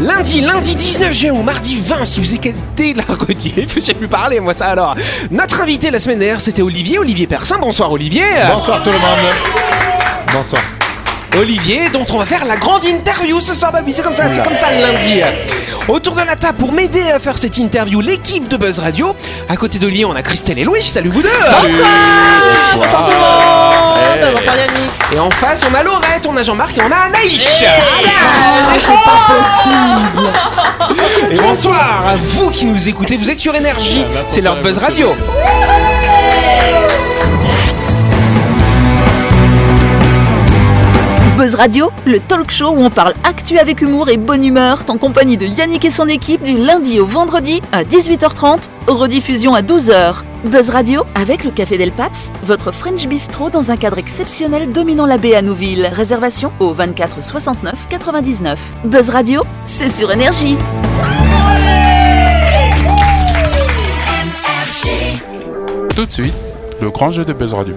Lundi, lundi 19 juin ou mardi 20, si vous écoutez la rediff, je sais plus parler moi ça alors. Notre invité la semaine dernière, c'était Olivier, Olivier Persin. Bonsoir Olivier. Bonsoir tout le monde. Bonsoir. Olivier, dont on va faire la grande interview ce soir, Baby. C'est comme ça, c'est comme ça le lundi. Autour de la table pour m'aider à faire cette interview, l'équipe de Buzz Radio. À côté d'Olivier, on a Christelle et Louis. Salut vous deux. Bonsoir Bonsoir tout le monde Bonsoir Yannick Et en face, on a Laurette, on a Jean-Marc et on a Anaïs. Et bonsoir à vous qui nous écoutez. Vous êtes sur Énergie. C'est leur Buzz Radio. Buzz Radio, le talk show où on parle actu avec humour et bonne humeur, en compagnie de Yannick et son équipe du lundi au vendredi à 18h30, rediffusion à 12h. Buzz Radio avec le Café Del Paps, votre French Bistro dans un cadre exceptionnel dominant la baie à Nouville. Réservation au 24 69 99. Buzz Radio, c'est sur énergie. Tout de suite, le grand jeu de Buzz Radio.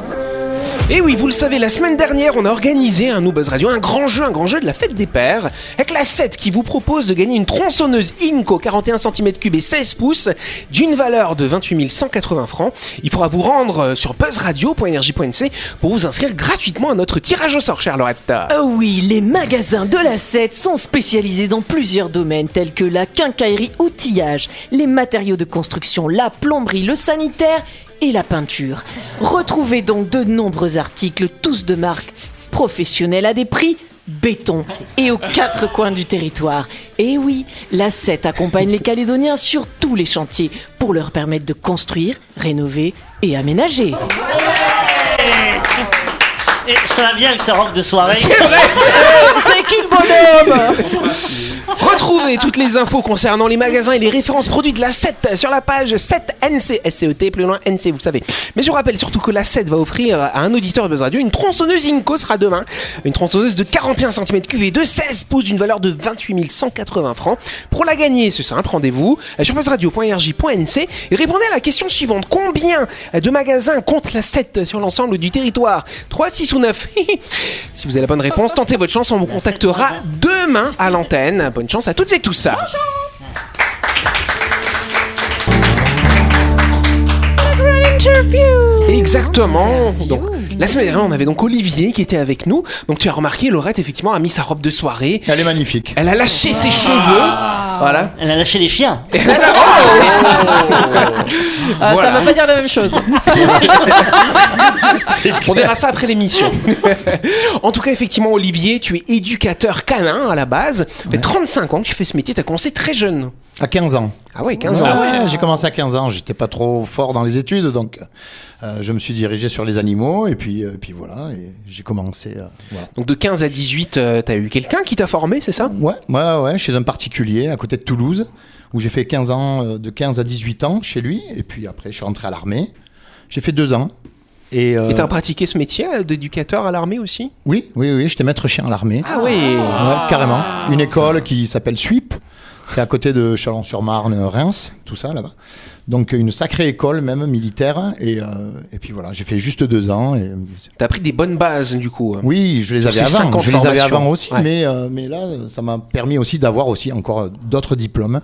Et oui, vous le savez, la semaine dernière, on a organisé un Nous Buzz Radio, un grand jeu, un grand jeu de la fête des pères, avec la 7 qui vous propose de gagner une tronçonneuse Inco 41 cm3 et 16 pouces d'une valeur de 28 180 francs. Il faudra vous rendre euh, sur buzzradio.energie.nc pour vous inscrire gratuitement à notre tirage au sort, chère Laurette. Oh oui, les magasins de la 7 sont spécialisés dans plusieurs domaines tels que la quincaillerie outillage, les matériaux de construction, la plomberie, le sanitaire et la peinture. Retrouvez donc de nombreux articles, tous de marque professionnelle à des prix béton et aux quatre coins du territoire. Et oui, la 7 accompagne les Calédoniens sur tous les chantiers pour leur permettre de construire, rénover et aménager. Et ça va bien avec sa robe de soirée. C'est vrai C'est qui le bonhomme Retrouvez toutes les infos concernant les magasins et les références produits de la 7 sur la page 7NC, SCET, plus loin NC, vous savez. Mais je vous rappelle surtout que la 7 va offrir à un auditeur de Buzz Radio une tronçonneuse Inco sera demain. Une tronçonneuse de 41 cm3 et de 16 pouces d'une valeur de 28 180 francs. Pour la gagner, c'est simple, rendez-vous sur buzzradio.rj.nc et répondez à la question suivante. Combien de magasins compte la 7 sur l'ensemble du territoire? 3, 6 ou 9 Si vous avez la bonne réponse, tentez votre chance, on vous contactera demain à l'antenne. Chance à toutes et tous. Exactement. Donc, la semaine dernière, on avait donc Olivier qui était avec nous. Donc, tu as remarqué, Laurette, effectivement, a mis sa robe de soirée. Elle est magnifique. Elle a lâché ses cheveux. Voilà. Elle a lâché les chiens. Ah, Ça veut pas dire la même chose. On verra ça après l'émission. en tout cas, effectivement, Olivier, tu es éducateur canin à la base. Ça fait 35 ans que tu fais ce métier. Tu as commencé très jeune. À 15 ans. Ah ouais, 15 Ouais, ans. ouais, j'ai commencé à 15 ans. J'étais pas trop fort dans les études, donc euh, je me suis dirigé sur les animaux et puis, euh, puis voilà. Et j'ai commencé. euh, voilà. Donc, de 15 à 18, tu as eu quelqu'un qui t'a formé, c'est ça? Ouais, ouais, ouais, chez un particulier à côté de Toulouse, où j'ai fait 15 ans, de 15 à 18 ans chez lui, et puis après je suis rentré à l'armée. J'ai fait deux ans. Et, euh, t'as pratiqué ce métier d'éducateur à l'armée aussi? Oui, oui, oui, j'étais maître chien à l'armée. Ah oui Ouais, carrément. Une école qui s'appelle SWIP. C'est à côté de Chalon-sur-Marne, Reims, tout ça là-bas. Donc une sacrée école même militaire. Et, euh, et puis voilà, j'ai fait juste deux ans. Et, T'as pris des bonnes bases du coup. oui, je les avais avant. Je les avais avant aussi, Ouais. mais, euh, mais là, ça m'a permis aussi d'avoir aussi encore d'autres diplômes.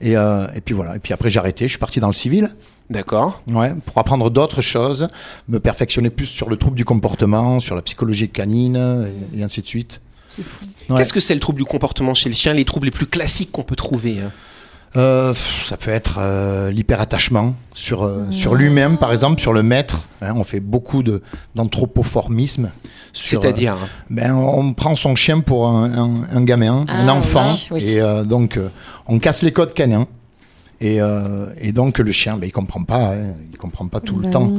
Et, euh, et puis voilà. Et puis après j'ai arrêté, je suis parti dans le civil. D'accord. Ouais, pour apprendre d'autres choses, me perfectionner plus sur le trouble du comportement, sur la psychologie canine, et, et ainsi de suite. Ouais. Qu'est-ce que c'est le trouble du comportement chez le chien Les troubles les plus classiques qu'on peut trouver hein Euh, ça peut être euh, l'hyperattachement sur, euh, sur lui-même, par exemple, sur le maître. hein, on fait beaucoup de- d'anthropoformisme. C'est-à-dire euh, ben, On prend son chien pour un, un- un gamin, un Ah, enfant, oui, oui. et euh, donc euh, on casse les codes canins. Et, euh, et donc le chien, ben, il comprend pas, hein, il comprend pas tout le temps.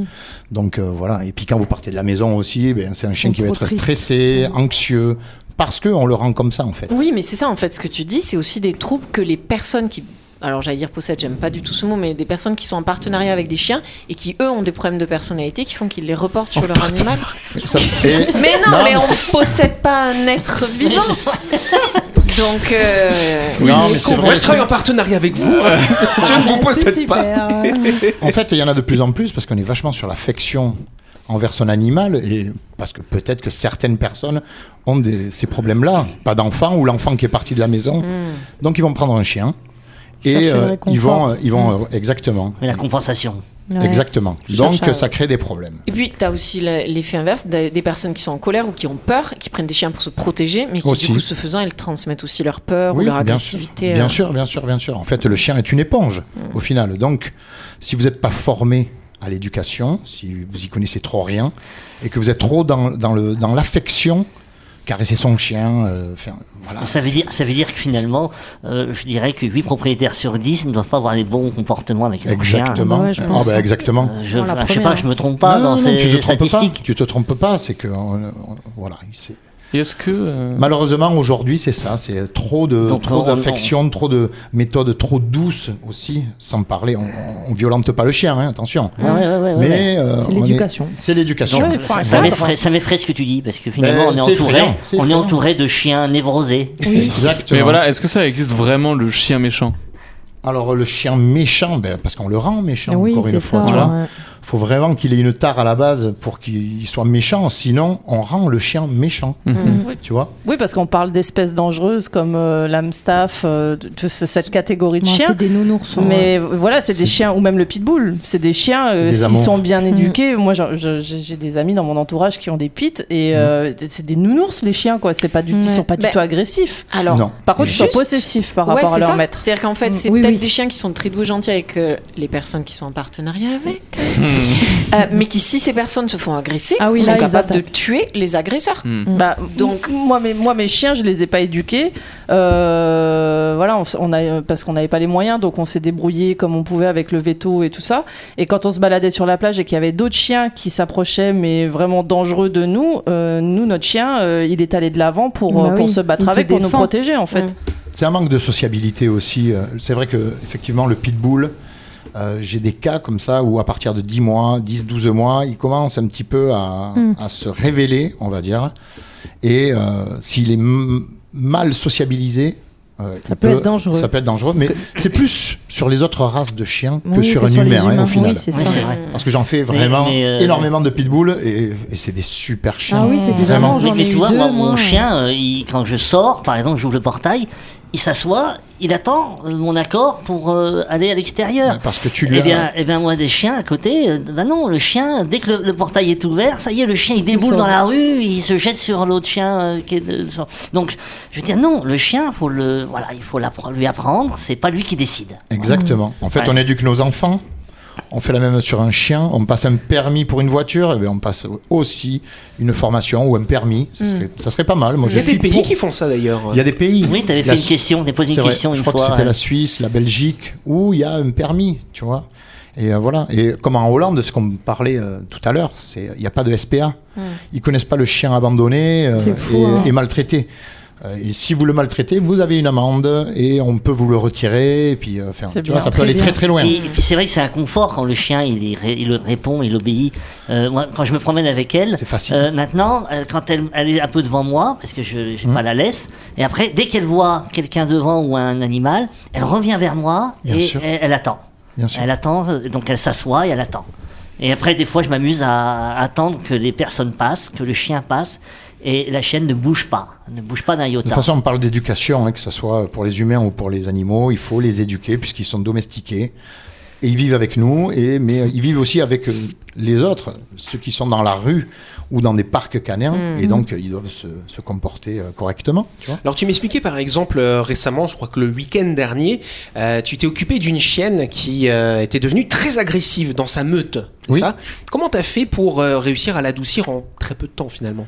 Donc euh, voilà. Et puis quand vous partez de la maison aussi, ben, c'est un chien qui va être triste. stressé, anxieux, parce que on le rend comme ça en fait. Oui, mais c'est ça en fait. Ce que tu dis, c'est aussi des troubles que les personnes qui. Alors j'allais dire possèdent, j'aime pas du tout ce mot, mais des personnes qui sont en partenariat avec des chiens et qui eux ont des problèmes de personnalité qui font qu'ils les reportent sur leur animal. Ça- et- Mais non, Non, mais mais on possède pas un être vivant. Donc, euh, Non, mais c'est vrai. Moi je travaille en partenariat avec vous. je ne vous possède pas. En fait, il y en a de plus en plus parce qu'on est vachement sur l'affection envers son animal, et parce que peut-être que certaines personnes ont des- ces problèmes-là, pas d'enfant ou l'enfant qui est parti de la maison, donc ils vont prendre un chien. Et euh, ils vont, euh, ils vont euh, exactement, Mais la compensation. Ouais. exactement. Je Donc à- ça crée des problèmes. Et puis, tu as aussi l'effet inverse des personnes qui sont en colère ou qui ont peur, qui prennent des chiens pour se protéger, mais qui, Aussi. du coup, ce faisant, elles transmettent aussi leur peur ou leur bien sûr, agressivité. bien euh. sûr, bien sûr, bien sûr. En fait, le chien est une éponge au final. Donc, si vous n'êtes pas formé à l'éducation, si vous y connaissez trop rien, et que vous êtes trop dans, dans le dans l'affection, caresser son chien, euh, faire, voilà. Ça veut dire, ça veut dire que finalement, euh, je dirais que 8 propriétaires sur 10 ne doivent pas avoir les bons comportements avec leur chien. Exactement. Ouais, je Ah bah, exactement. Euh, je, je sais pas, je me trompe pas Non, dans non, ces tu te statistiques. pas. Tu te trompes pas. C'est que on- on- voilà. c'est- est-ce que. euh, Malheureusement, aujourd'hui, c'est ça. C'est trop de Donc, trop on- d'affection, trop de méthodes trop douces aussi. Sans parler, on, on violente pas le chien, hein, attention. Ouais, ouais, ouais, ouais, ouais. Mais euh, C'est on est- l'éducation. C'est l'éducation. Ça, ça m'effraie, ce que tu dis, parce que finalement, Mais on est entouré, on est entouré de chiens névrosés. Exactement. Mais voilà, est-ce que ça existe vraiment le chien méchant? Alors le chien méchant, ben, parce qu'on le rend méchant Oui, encore c'est une fois. ça. tu vois. Faut vraiment qu'il ait une tare à la base pour qu'il soit méchant. Sinon, on rend le chien méchant. Mhm. Tu vois? Oui, parce qu'on parle d'espèces dangereuses comme euh, l'amstaff, euh, cette catégorie de chiens. C'est des nounours. ouais. Mais voilà, c'est des chiens, ou même le pitbull, c'est des chiens, euh, s'ils sont bien Mm. éduqués. Moi, j'ai des amis dans mon entourage qui ont des pits, et euh, c'est des nounours, les chiens, quoi. C'est pas du. Ils sont pas du tout agressif. Alors, Non. Par contre, ils sont possessifs par ouais, rapport à leur ça. maître. C'est-à-dire qu'en fait, Mm, c'est oui, peut-être oui. des chiens qui sont très doux et gentils avec euh, les personnes qui sont en partenariat avec, Hmm. Euh, mais qui, si ces personnes se font agresser, Ah oui, sont là, capables de tuer les agresseurs. Hmm. Bah, donc moi mes, moi mes chiens je les ai pas éduqués Euh, voilà on, s- on a parce qu'on n'avait pas les moyens donc on s'est débrouillé comme on pouvait avec le veto et tout ça et quand on se baladait sur la plage et qu'il y avait d'autres chiens qui s'approchaient mais vraiment dangereux de nous euh, nous notre chien euh, il est allé de l'avant pour Bah pour oui, se battre avec pour nous protéger en fait Mm. C'est un manque de sociabilité aussi. C'est vrai que effectivement le pitbull, euh, j'ai des cas comme ça où à partir de 10 mois, 10, 12 mois, il commence un petit peu à, Mm. à se révéler, on va dire. Et euh, s'il est mal sociabilisé, euh, Ça il peut être dangereux. Ça peut être dangereux, mais c'est plus sur les autres races de chiens que Oui, sur que un humain, hein, au final. Oui, c'est Oui, vrai. Parce que j'en fais vraiment mais, euh, énormément de pitbull et, et c'est des super chiens. Ah oui, c'est des Vraiment. j'en mais, ai mais tu vois, deux, moi, moi. mon chien, euh, il- quand je sors, par exemple, j'ouvre le portail, il s'assoit, il attend euh, mon accord pour euh, aller à l'extérieur. Parce que tu lui Eh bien, eh bien, moi, des chiens à côté, euh, ben non, le chien, dès que le, le portail est ouvert, ça y est, le chien, il déboule dans la rue, il se jette sur l'autre chien euh, qui est de- sur- Donc, je veux dire, non, le chien, faut le, voilà, il faut lui apprendre, c'est pas lui qui décide. Exactement. En fait, Ouais. on éduque nos enfants. On fait la même sur un chien. On passe un permis pour une voiture. Et bien, on passe aussi une formation ou un permis. Ça, serait, ça serait pas mal. Moi, Il y a je des pays pour. qui font ça d'ailleurs. Il y a des pays. Oui, fait La une question, posé une vrai. question Je une crois fois. que c'était ouais. la Suisse, la Belgique, où il y a un permis, tu vois. Et euh, voilà. Et comme en Hollande, ce qu'on parlait euh, tout à l'heure, il n'y a pas de SPA. Ils connaissent pas le chien abandonné euh, C'est fou, et, hein. et maltraité. Euh, et si vous le maltraitez, vous avez une amende et on peut vous le retirer. Et puis, euh, enfin, tu vois, ça peut très aller bien. très très loin. Et, et puis c'est vrai que c'est un confort quand le chien il, il répond, il obéit. Euh, moi, quand je me promène avec elle, C'est facile. euh, maintenant, euh, quand elle, elle est un peu devant moi, parce que je n'ai Mhm. pas la laisse, et après, dès qu'elle voit quelqu'un devant ou un animal, elle revient vers moi Bien et sûr. elle, elle attend. Bien sûr. Elle attend, donc elle s'assoit et elle attend. Et après, des fois, je m'amuse à attendre que les personnes passent, que le chien passe, et la chienne ne bouge pas, ne bouge pas d'un De iota. toute façon, on parle d'éducation, hein, que ce soit pour les humains ou pour les animaux. Il faut les éduquer puisqu'ils sont domestiqués. Et ils vivent avec nous, et, mais euh, ils vivent aussi avec euh, les autres, ceux qui sont dans la rue ou dans des parcs canins. Et donc, euh, ils doivent se, se comporter correctement. Tu vois Alors tu m'expliquais par exemple euh, récemment, je crois que le week-end dernier, euh, tu t'es occupé d'une chienne qui euh, était devenue très agressive dans sa meute. Oui. Ça? Comment t'as fait pour euh, réussir à l'adoucir en très peu de temps finalement?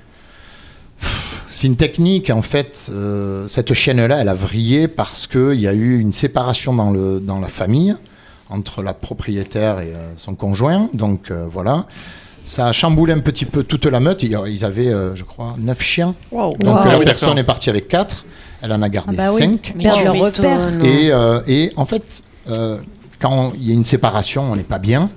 C'est une technique, en fait. euh, cette chienne-là, elle a vrillé parce qu'il y a eu une séparation dans, le, dans la famille entre la propriétaire et euh, son conjoint. Donc euh, voilà. Ça a chamboulé un petit peu toute la meute. Ils avaient, euh, je crois, neuf chiens. Wow. Donc Wow. la oui, personne est partie avec 4, elle en a gardé Ah bah oui. 5. Mais Perdre tu leur m'étonnes. repère. Et, euh, et en fait, euh, quand il y a une séparation, on n'est pas bien.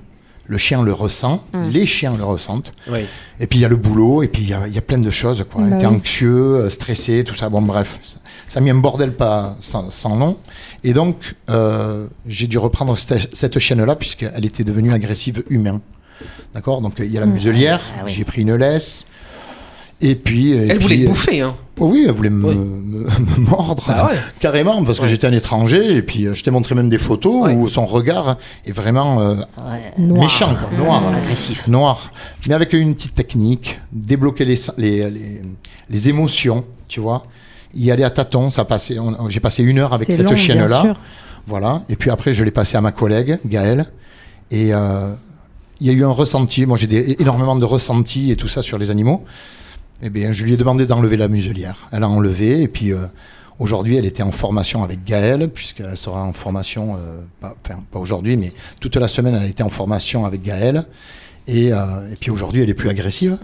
Le chien le ressent, Mm. les chiens le ressentent. Oui. Et puis il y a le boulot, et puis il y a, il y a plein de choses. Quoi. Bah T'es oui. anxieux, euh, stressé, tout ça. Bon, bref, ça, ça a mis un bordel pas sans, sans nom. Et donc, euh, j'ai dû reprendre cette, cette chienne-là, puisqu'elle était devenue agressive humain. D'accord? Donc il y a la muselière, Ah oui. j'ai pris une laisse. Et puis. et Elle voulait puis, te euh, bouffer, hein. oui, elle voulait me, Oui. me- me mordre. Bah ouais. Carrément, parce que Ouais. j'étais un étranger. Et puis euh, je t'ai montré même des photos Ouais. où son regard est vraiment euh, Ouais. méchant, quoi, noir. Agressif. Noir. Mais avec une petite technique, débloquer les, les, les, les émotions, tu vois. Y aller à tâtons, ça passait. on- J'ai passé une heure avec cette chienne-là. Voilà. Et puis après, je l'ai passé à ma collègue, Gaëlle. Et euh, il y a eu un ressenti. Moi, j'ai énormément de ressentis et tout ça sur les animaux. Eh bien, je lui ai demandé d'enlever la muselière. Elle a enlevé. Et puis, euh, aujourd'hui, elle était en formation avec Gaëlle, puisqu'elle sera en formation, euh, pas, enfin, pas aujourd'hui, mais toute la semaine, elle était en formation avec Gaëlle. Et, euh, et puis aujourd'hui, elle est plus agressive.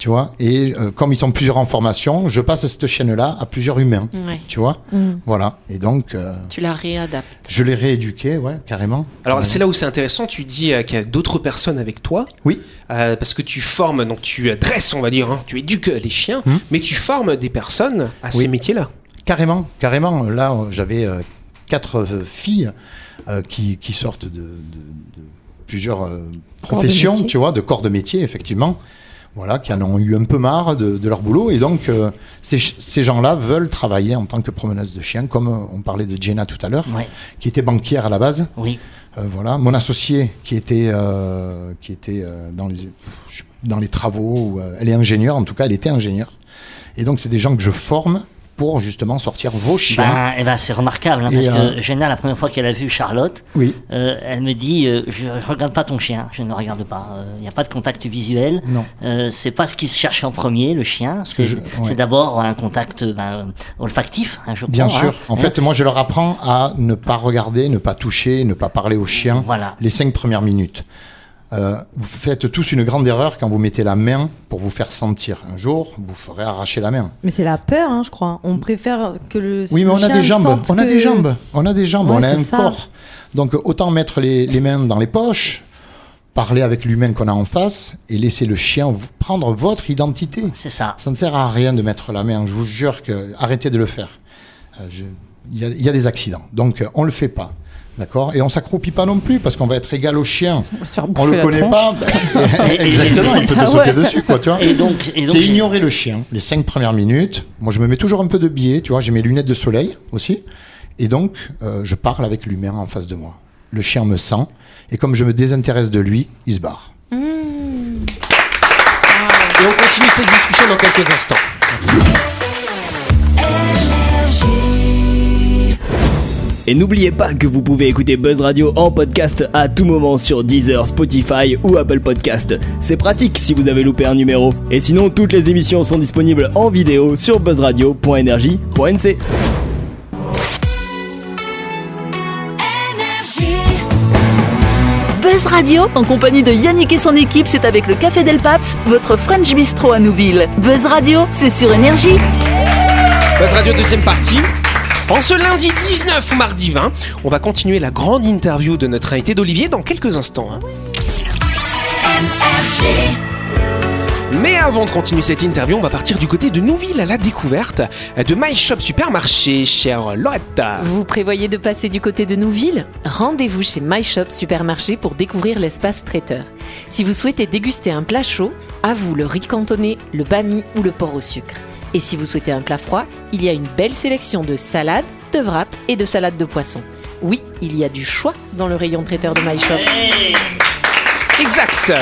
Tu vois Et euh, comme ils sont plusieurs en formation, je passe cette chaîne-là à plusieurs humains. Ouais. Tu vois Mm. Voilà. Et donc, euh, Tu la réadaptes. je l'ai rééduqué, ouais, carrément. Alors Ouais. c'est là où c'est intéressant, tu dis euh, qu'il y a d'autres personnes avec toi, Oui. euh, parce que tu formes, donc tu dresses, on va dire, hein, tu éduques les chiens, Hmm. mais tu formes des personnes à ces métiers-là. Carrément, carrément. Là, j'avais euh, quatre euh, filles euh, qui, qui sortent de, de- de plusieurs euh, professions, tu vois, de corps de métier, effectivement. Voilà, qui en ont eu un peu marre de, de leur boulot. Et donc, euh, ces, ces gens-là veulent travailler en tant que promeneuse de chiens, comme euh, on parlait de Jenna tout à l'heure, Ouais. qui était banquière à la base. Oui. Euh, voilà, mon associé qui était euh, qui était euh, dans les dans les travaux, euh, elle est ingénieure en tout cas, elle était ingénieure. Et donc c'est des gens que je forme pour justement sortir vos chiens. Ben, eh ben, c'est remarquable, hein, Et, parce euh, que Jenna, la première fois qu'elle a vu Charlotte, Oui, euh, elle me dit euh, Je ne regarde pas ton chien, je ne regarde pas. Il n'y a pas de contact visuel. non. Euh, c'est pas ce qui se cherche en premier, le chien. C'est je- c'est ouais. d'abord un contact ben, olfactif, hein, je Bien crois, sûr. hein. En fait, moi je leur apprends à ne pas regarder, ne pas toucher, ne pas parler aux chiens Voilà. les cinq premières minutes. Euh, vous faites tous une grande erreur quand vous mettez la main pour vous faire sentir. Un jour, vous ferez arracher la main. Mais c'est la peur, hein, je crois. On préfère que le. Oui, mais le on a des jambes. On a des jambes. On a des jambes. Ouais, on a un ça. corps. Donc autant mettre les, les mains dans les poches, parler avec l'humain qu'on a en face et laisser le chien prendre votre identité. C'est ça. Ça ne sert à rien de mettre la main. Je vous jure que arrêtez de le faire. Euh, je- Il y, y a des accidents. Donc on le fait pas. D'accord Et on s'accroupit pas non plus parce qu'on va être égal au chien. On On le connaît tronche. pas. Exactement, il peut te Ah sauter ouais. dessus, quoi, tu vois. Et donc, et donc C'est j'ai- ignorer le chien les cinq premières minutes. Moi, je me mets toujours un peu de biais, tu vois. J'ai mes lunettes de soleil aussi. Et donc, euh, je parle avec l'humain en face de moi. Le chien me sent. Et comme je me désintéresse de lui, il se barre. Et on continue cette discussion dans quelques instants. Et n'oubliez pas que vous pouvez écouter Buzz Radio en podcast à tout moment sur Deezer, Spotify ou Apple Podcast. C'est pratique si vous avez loupé un numéro. Et sinon, toutes les émissions sont disponibles en vidéo sur buzzradio.energie.nc. Buzz Radio, en compagnie de Yannick et son équipe, c'est avec le Café Del Paps, votre French Bistro à Nouville. Buzz Radio, c'est sur Énergie. Buzz Radio deuxième partie. En ce lundi 19 ou mardi 20, on va continuer la grande interview de notre invité d'Olivier dans quelques instants. hein. Mais avant de continuer cette interview, on va partir du côté de Nouville à la découverte de My Shop Supermarché, chère Lotte. Vous prévoyez de passer du côté de Nouville? Rendez-vous chez My Shop Supermarché pour découvrir l'espace traiteur. Si vous souhaitez déguster un plat chaud, à vous le riz cantonné, le bami ou le porc au sucre. Et si vous souhaitez un plat froid, il y a une belle sélection de salades, de wraps et de salades de poisson. Oui, il y a du choix dans le rayon traiteur de My Shop. Exact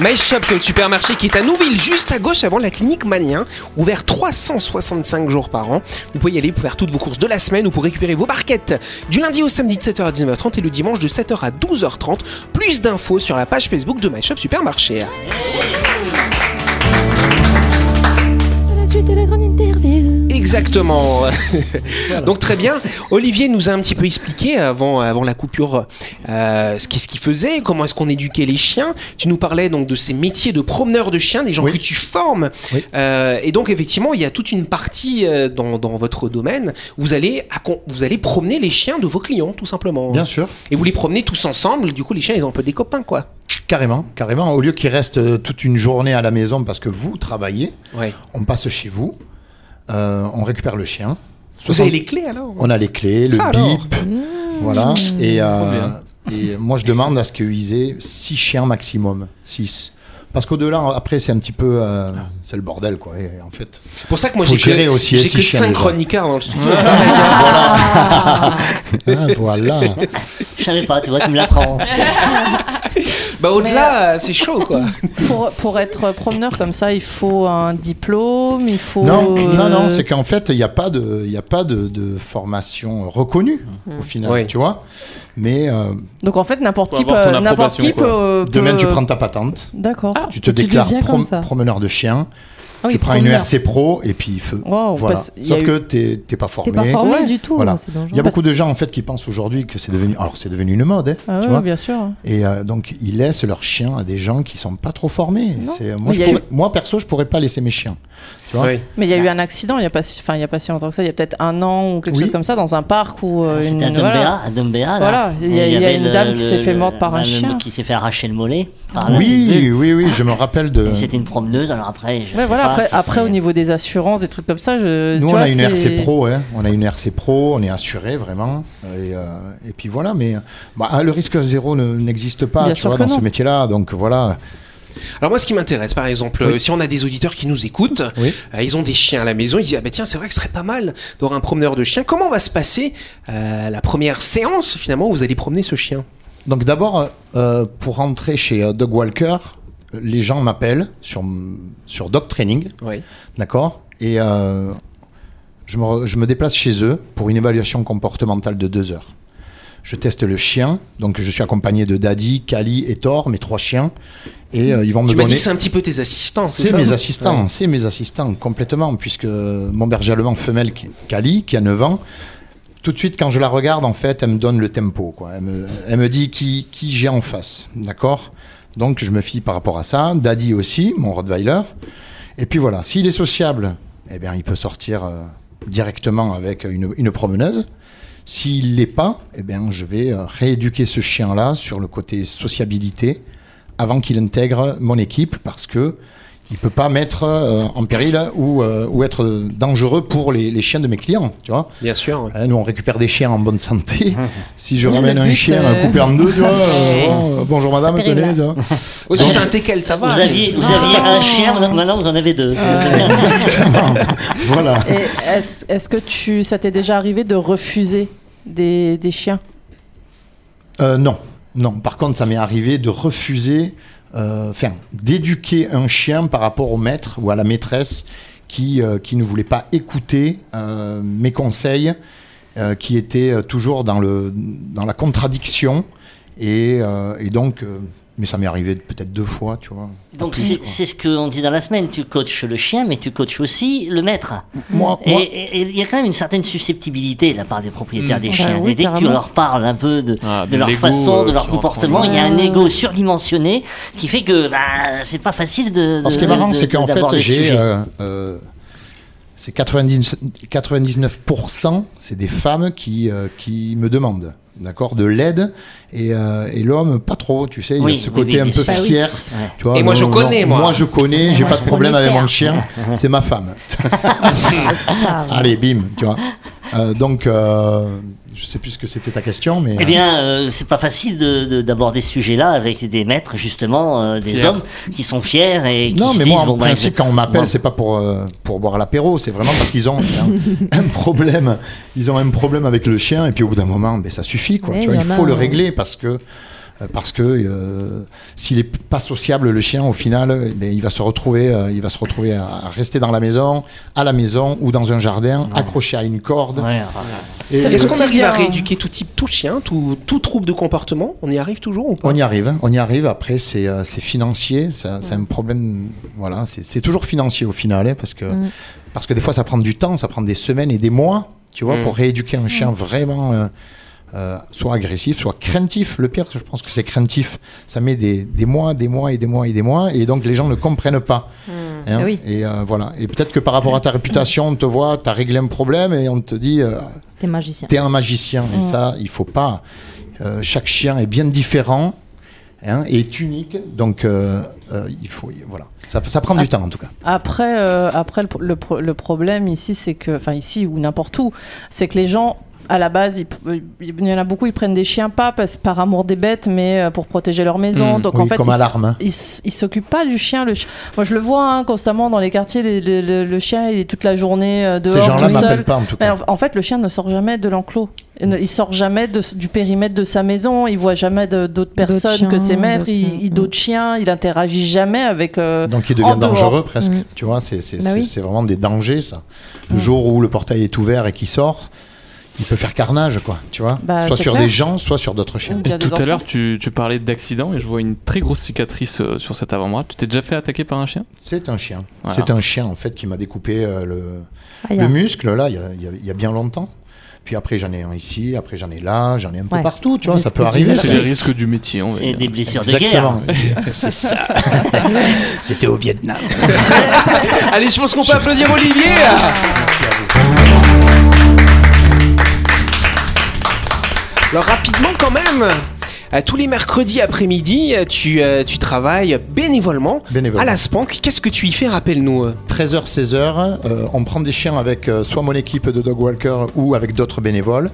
My Shop, c'est le supermarché qui est à Nouville, juste à gauche avant la clinique Manien, ouvert 365 jours par an. Vous pouvez y aller pour faire toutes vos courses de la semaine ou pour récupérer vos barquettes du lundi au samedi de 7h à 19h30 et le dimanche de 7h à 12h30. Plus d'infos sur la page Facebook de My Shop Supermarché. Exactement. Donc très bien. Olivier nous a un petit peu expliqué avant, avant la coupure euh, ce qu'est-ce qu'il faisait, comment est-ce qu'on éduquait les chiens. Tu nous parlais donc de ces métiers de promeneur de chiens, des gens Oui. que tu formes. Oui. Euh, et donc effectivement, il y a toute une partie euh, dans, dans votre domaine. où Vous allez, vous allez promener les chiens de vos clients, tout simplement. Bien sûr. Et vous les promenez tous ensemble. Du coup, les chiens, ils ont un peu des copains, quoi. Carrément, carrément. Au lieu qu'ils restent toute une journée à la maison parce que vous travaillez, Ouais. on passe chez vous, euh, on récupère le chien. Vous avez les clés alors? On a les clés, le Ça, bip, voilà. Et euh. Et moi, je demande à ce qu'ils aient 6 chiens maximum. 6. Parce qu'au-delà, après, c'est un petit peu. euh, c'est le bordel, quoi. Et en fait. C'est pour ça que moi j'ai gérer que, aussi, j'ai que chiens, 5 déjà. chroniqueurs dans le studio. c'est pareil. Ah, voilà. Je savais pas, tu vois, tu me l'apprends. Bah au-delà, c'est chaud quoi. Pour, pour être promeneur comme ça, il faut un diplôme, il faut. Non, non, non, euh, c'est qu'en fait, il n'y a pas de, il y a pas de, de formation reconnue au final, Oui. tu vois. Mais euh, Donc en fait, n'importe qui, peut, n'importe qui approbation, peut, peut- demain, tu prends ta patente, D'accord. tu te déclares prom- promeneur de chien, Ah oui, tu prends une. RC Pro et puis feu. Wow, voilà. Sauf eu- que t'es t'es pas formé. T'es pas formé Ouais. du tout, Voilà. c'est dangereux. Il y a beaucoup de gens en fait qui pensent aujourd'hui que c'est devenu, alors c'est devenu une mode, hein, Ah tu ouais, vois. bien sûr. Et euh, donc ils laissent leurs chiens à des gens qui sont pas trop formés. Moi, je pourrais- moi perso, je pourrais pas laisser mes chiens. Tu vois Oui. Mais il y a eu un accident il y a pas si, enfin il y a pas si longtemps que ça, il y a peut-être un an ou quelque Oui. chose comme ça dans un parc où euh, une à voilà. Dumbéa, à Dumbéa, là. Voilà, il y a- y une dame qui s'est fait mordre par un chien. Qui s'est fait arracher le mollet. Oui, oui, oui, je me rappelle de. C'était une promeneuse, alors après. Après, au niveau des assurances, des trucs comme ça, je, Nous, tu on vois, a une RC Pro, hein. on a une RC Pro, on est assuré vraiment. Et, euh, et puis voilà, mais bah, le risque zéro ne- n'existe pas Bien tu sûr vois, dans non. ce métier-là. Donc voilà. Alors moi ce qui m'intéresse par exemple, Oui. euh, si on a des auditeurs qui nous écoutent, Oui. euh, ils ont des chiens à la maison, ils disent ah bah tiens c'est vrai que ce serait pas mal d'avoir un promeneur de chiens. Comment va se passer euh, la première séance finalement où vous allez promener ce chien? Donc d'abord, euh, pour rentrer chez euh, Dog Walker, les gens m'appellent sur, sur Dog Training, Oui. d'accord Et euh, je, me, je me déplace chez eux pour une évaluation comportementale de deux heures. Je teste le chien, donc je suis accompagné de Daddy, Kali et Thor, mes trois chiens, et euh, ils vont me Tu m'as dit donner... que c'est un petit peu tes assistants. C'est mes assistants, c'est mes assistants complètement, puisque mon berger allemand femelle, Kali, qui a 9 ans, tout de suite quand je la regarde, en fait, elle me donne le tempo. Quoi. Elle, me, elle me dit qui, qui j'ai en face, d'accord? Donc je me fie par rapport à ça. Daddy aussi, mon Rottweiler. Et puis voilà, s'il est sociable, eh bien, il peut sortir euh, directement avec une, promeneuse. S'il l'est pas, eh bien, je vais euh, rééduquer ce chien-là sur le côté sociabilité avant qu'il intègre mon équipe parce que il peut pas mettre euh, en péril ou, euh, ou être dangereux pour les, les chiens de mes clients, tu vois. Bien sûr. Hein, nous, on récupère des chiens en bonne santé. si je Oui, ramène un chien euh, coupé en deux, tu vois, euh, bon, euh, bonjour madame, tenez, tu vois. Aussi c'est un teckel, ça Vous va. aviez, vous aviez un chien, maintenant vous en avez deux. Exactement. voilà. Et est-ce est-ce que tu, ça t'est déjà arrivé de refuser des, des chiens? Euh, non, non. Par contre, ça m'est arrivé de refuser, euh, enfin, d'éduquer un chien par rapport au maître ou à la maîtresse qui, euh, ne voulait pas écouter euh, mes conseils, euh, qui étaient euh, toujours dans, la contradiction. Et, euh, donc, euh, mais ça m'est arrivé peut-être deux fois, tu vois. Donc plus, c'est ce qu'on dit dans la semaine, tu coaches le chien, mais tu coaches aussi le maître. Moi, Et moi- et- et il y a quand même une certaine susceptibilité de la part des propriétaires Mm. des Bah chiens. oui, dès que tu leur parles un peu de, Ah, de de leur façon, de euh, leur comportement, il y a un ego surdimensionné qui fait que bah, c'est pas facile de. Alors, ce de- qui est marrant, de- c'est qu'en fait, j'ai. euh, euh, c'est 90 99%, c'est des femmes qui, euh, qui me demandent, d'accord, de l'aide. Et, euh, et l'homme, pas trop, tu sais, il y a ce oui, côté oui, un peu sûr. fier. Ouais. Tu vois, Et moi, je connais, moi. Moi, je connais, j'ai pas de problème avec mon chien, c'est ma femme. Allez, bim, tu vois. Euh, donc, euh, je sais plus ce que c'était ta question, mais. Eh bien, euh, c'est pas facile de- de- d'aborder ce sujet-là avec des maîtres, justement, euh, des hommes qui sont fiers et qui Non, se mais disent moi, en bon, bah, principe, quand on m'appelle, c'est pas pour, euh, pour boire l'apéro, c'est vraiment parce qu'ils ont un, un problème. Ils ont un problème avec le chien, et puis au bout d'un moment, ben, ça suffit, quoi. Tu vois, il faut le régler parce que. Euh, Parce que euh, s'il est pas sociable, le chien, au final, eh ben, il va se retrouver, euh, il va se retrouver à, rester dans la maison, à la maison ou dans un jardin, accroché à une corde. Ouais, Est-ce qu'on arrive à rééduquer tout type, tout chien, tout, tout trouble de comportement On y arrive toujours ou pas? On y arrive, on y arrive. Après, c'est euh, c'est financier, c'est c'est un problème. Voilà, c'est c'est toujours financier au final, hein, parce que Mm. parce que des fois, ça prend du temps, ça prend des semaines et des mois, tu vois, Mm. pour rééduquer un chien vraiment euh, soit agressif, soit craintif. Le pire, je pense que c'est craintif. Ça met des, des mois, des mois et des mois et des mois, et donc les gens ne comprennent pas. Hein. Ah oui. Et euh, voilà. Et peut-être que par rapport à ta réputation, on te voit, tu as réglé un problème et on te dit. euh, T'es magicien. T'es un magicien et ça, il faut pas. Chaque chien est bien différent hein, et est unique, donc euh, euh, il faut. Voilà, ça, ça prend du temps en tout cas. Après, euh, après le, le problème ici, c'est que, enfin ici ou n'importe où, c'est que les gens à la base, il, il y en a beaucoup, ils prennent des chiens pas parce, par amour des bêtes, mais euh, pour protéger leur maison. Mm. Donc Oui, en fait, comme ils, alarme, hein. ils s'occupent pas du chien. Le chi- Moi, je le vois hein, constamment dans les quartiers. les- les- le, le chien, il est toute la journée euh, Ces dehors gens-là tout m'appellent seul. pas en tout cas. en, fait, le chien ne sort jamais de l'enclos. Il sort jamais de- du périmètre de sa maison. Il voit jamais d'autres personnes que ses maîtres. d'autres- Il, d'autres chiens. Il interagit jamais avec. euh, Donc il en devient dehors. dangereux presque. Mm. Tu vois, c'est Bah c'est- oui. vraiment des dangers ça. Le Mm. jour où le portail est ouvert et qu'il sort, il peut faire carnage quoi. Tu vois, Bah, soit sur clair. des gens, soit sur d'autres chiens. Et tout à l'heure, tu, tu parlais d'accident et je vois une très grosse cicatrice euh, sur cet avant-bras. Tu t'es déjà fait attaquer par un chien? C'est un chien. Voilà. C'est un chien en fait qui m'a découpé euh, le, ah. muscle là il y a, il y a- il y a bien longtemps. Puis après j'en ai un ici, après j'en ai là, j'en ai un peu Ouais. partout. Tu vois, ça peut arriver. C'est les risques du métier, C'est dire. des blessures de Exactement. guerre. C'est ça. C'était au Vietnam. Allez, je pense qu'on peut applaudir Olivier. Alors rapidement quand même. euh, tous les mercredis après-midi, euh, tu, euh, tu travailles bénévolement, Bénévolement. à la Spank. Qu'est-ce que tu y fais Rappelle-nous. euh. 13h, 16h, euh, on prend des chiens avec euh, soit mon équipe de dog walker ou avec d'autres bénévoles.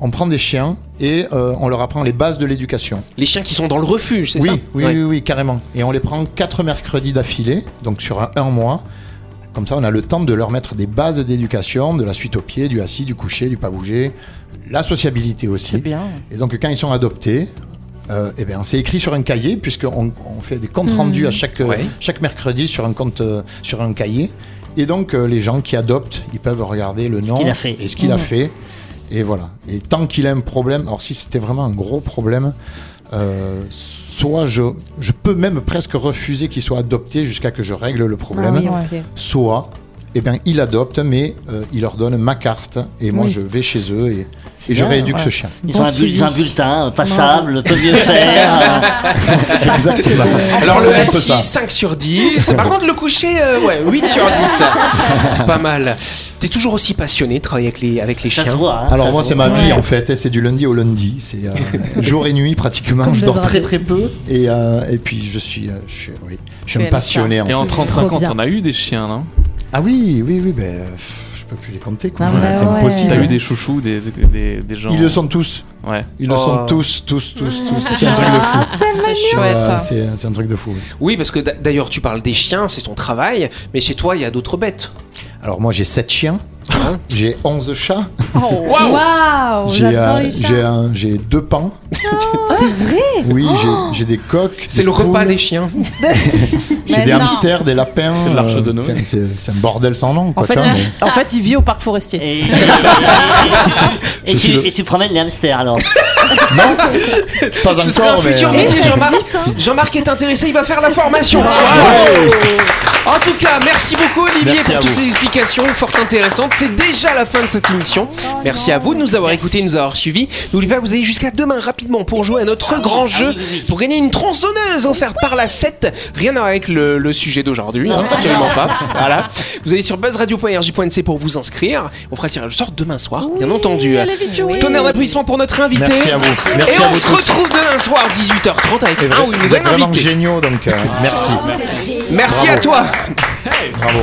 On prend des chiens et euh, on leur apprend les bases de l'éducation. Les chiens qui sont dans le refuge, c'est Oui, ça? oui, Ouais. oui, oui, carrément. Et on les prend quatre mercredis d'affilée, donc sur un, un mois. Comme ça, on a le temps de leur mettre des bases d'éducation, de la suite au pied, du assis, du coucher, du pas bouger, la sociabilité C'est aussi. bien. Et donc, quand ils sont adoptés, euh, eh bien, c'est écrit sur un cahier, puisqu'on on fait des comptes rendus à chaque, euh, Ouais. chaque mercredi sur un, compte, euh, sur un cahier. Et donc, euh, les gens qui adoptent, ils peuvent regarder le nom qu'il a fait. et ce qu'il a fait. Et voilà. Et tant qu'il a un problème, alors si c'était vraiment un gros problème, euh, soit je, je peux même presque refuser qu'il soit adopté jusqu'à que je règle le problème, Ah oui, ouais. soit eh bien, il adopte, mais euh, il leur donne ma carte et moi Oui. je vais chez eux et, et je rééduque ouais. ce chien. Ils Bon ont un, bulletin passable, peut mieux faire. Exactement. Alors le ça. 5 sur 10. Par contre, le coucher, euh, ouais, 8 sur 10. Pas mal. T'es toujours aussi passionné de travailler avec les, avec les ça se chiens voit. hein, Alors ça moi c'est ma vie Ouais. en fait, et c'est du lundi au lundi, c'est euh, jour et nuit pratiquement. Comme je dors très très peu et, euh, et puis je suis, euh, je suis, oui, je suis un passionné. En Et en fait. 35 Trop ans, t'en as eu des chiens, non? Ah oui, oui, oui, ben pff, je peux plus les compter. quoi. Ah C'est c'est ouais. impossible. T'as eu des chouchous, des, des, des gens. Ils le sont tous. Ouais. Ils le Oh. sont tous, tous, tous, tous. C'est un truc de fou. C'est chouette. C'est c'est un truc de fou. oui. Oui, parce que d'a- d'ailleurs, tu parles des chiens, c'est ton travail, mais chez toi, il y a d'autres bêtes. Alors moi j'ai 7 chiens, Hein j'ai 11 chats, Oh, Waouh, j'ai euh, les chats. j'ai un- j'ai deux pans, C'est vrai oui, j'ai- j'ai des coques. C'est le repas des chiens. J'ai des non. hamsters, des lapins. C'est l'arche euh, de Noé. enfin, C'est un bordel sans nom. En Quoi, fait, il, mais- en fait, il vit au parc forestier. Et, tu, le- et tu promènes les hamsters alors. Pas Ce serait un encore, mais, futur euh, métier, Jean-Marc. hein. Jean-Marc est intéressé, il va faire la formation. Bravo. En tout cas, merci beaucoup Olivier Merci pour à toutes vous. ces explications fort intéressantes. C'est déjà la fin de cette émission. Merci à vous de nous avoir écoutés, de nous avoir suivis. N'oubliez pas que vous avez jusqu'à demain rapidement pour jouer à notre grand ah jeu oui, oui, oui. pour gagner une tronçonneuse offerte par la 7. Rien à voir avec le, le sujet d'aujourd'hui, hein, absolument pas. Voilà. Vous allez sur buzzradio.rj.nc pour vous inscrire. On fera le tirage au sort demain soir, bien entendu. allez. Tonnerre d'applaudissements pour notre invité. Merci à vous. Merci Et à on vous se tous. retrouve demain soir 18h30 avec un ou une vous nouvelle vraiment invitée. géniaux, donc euh, merci. Merci à toi. Bravo.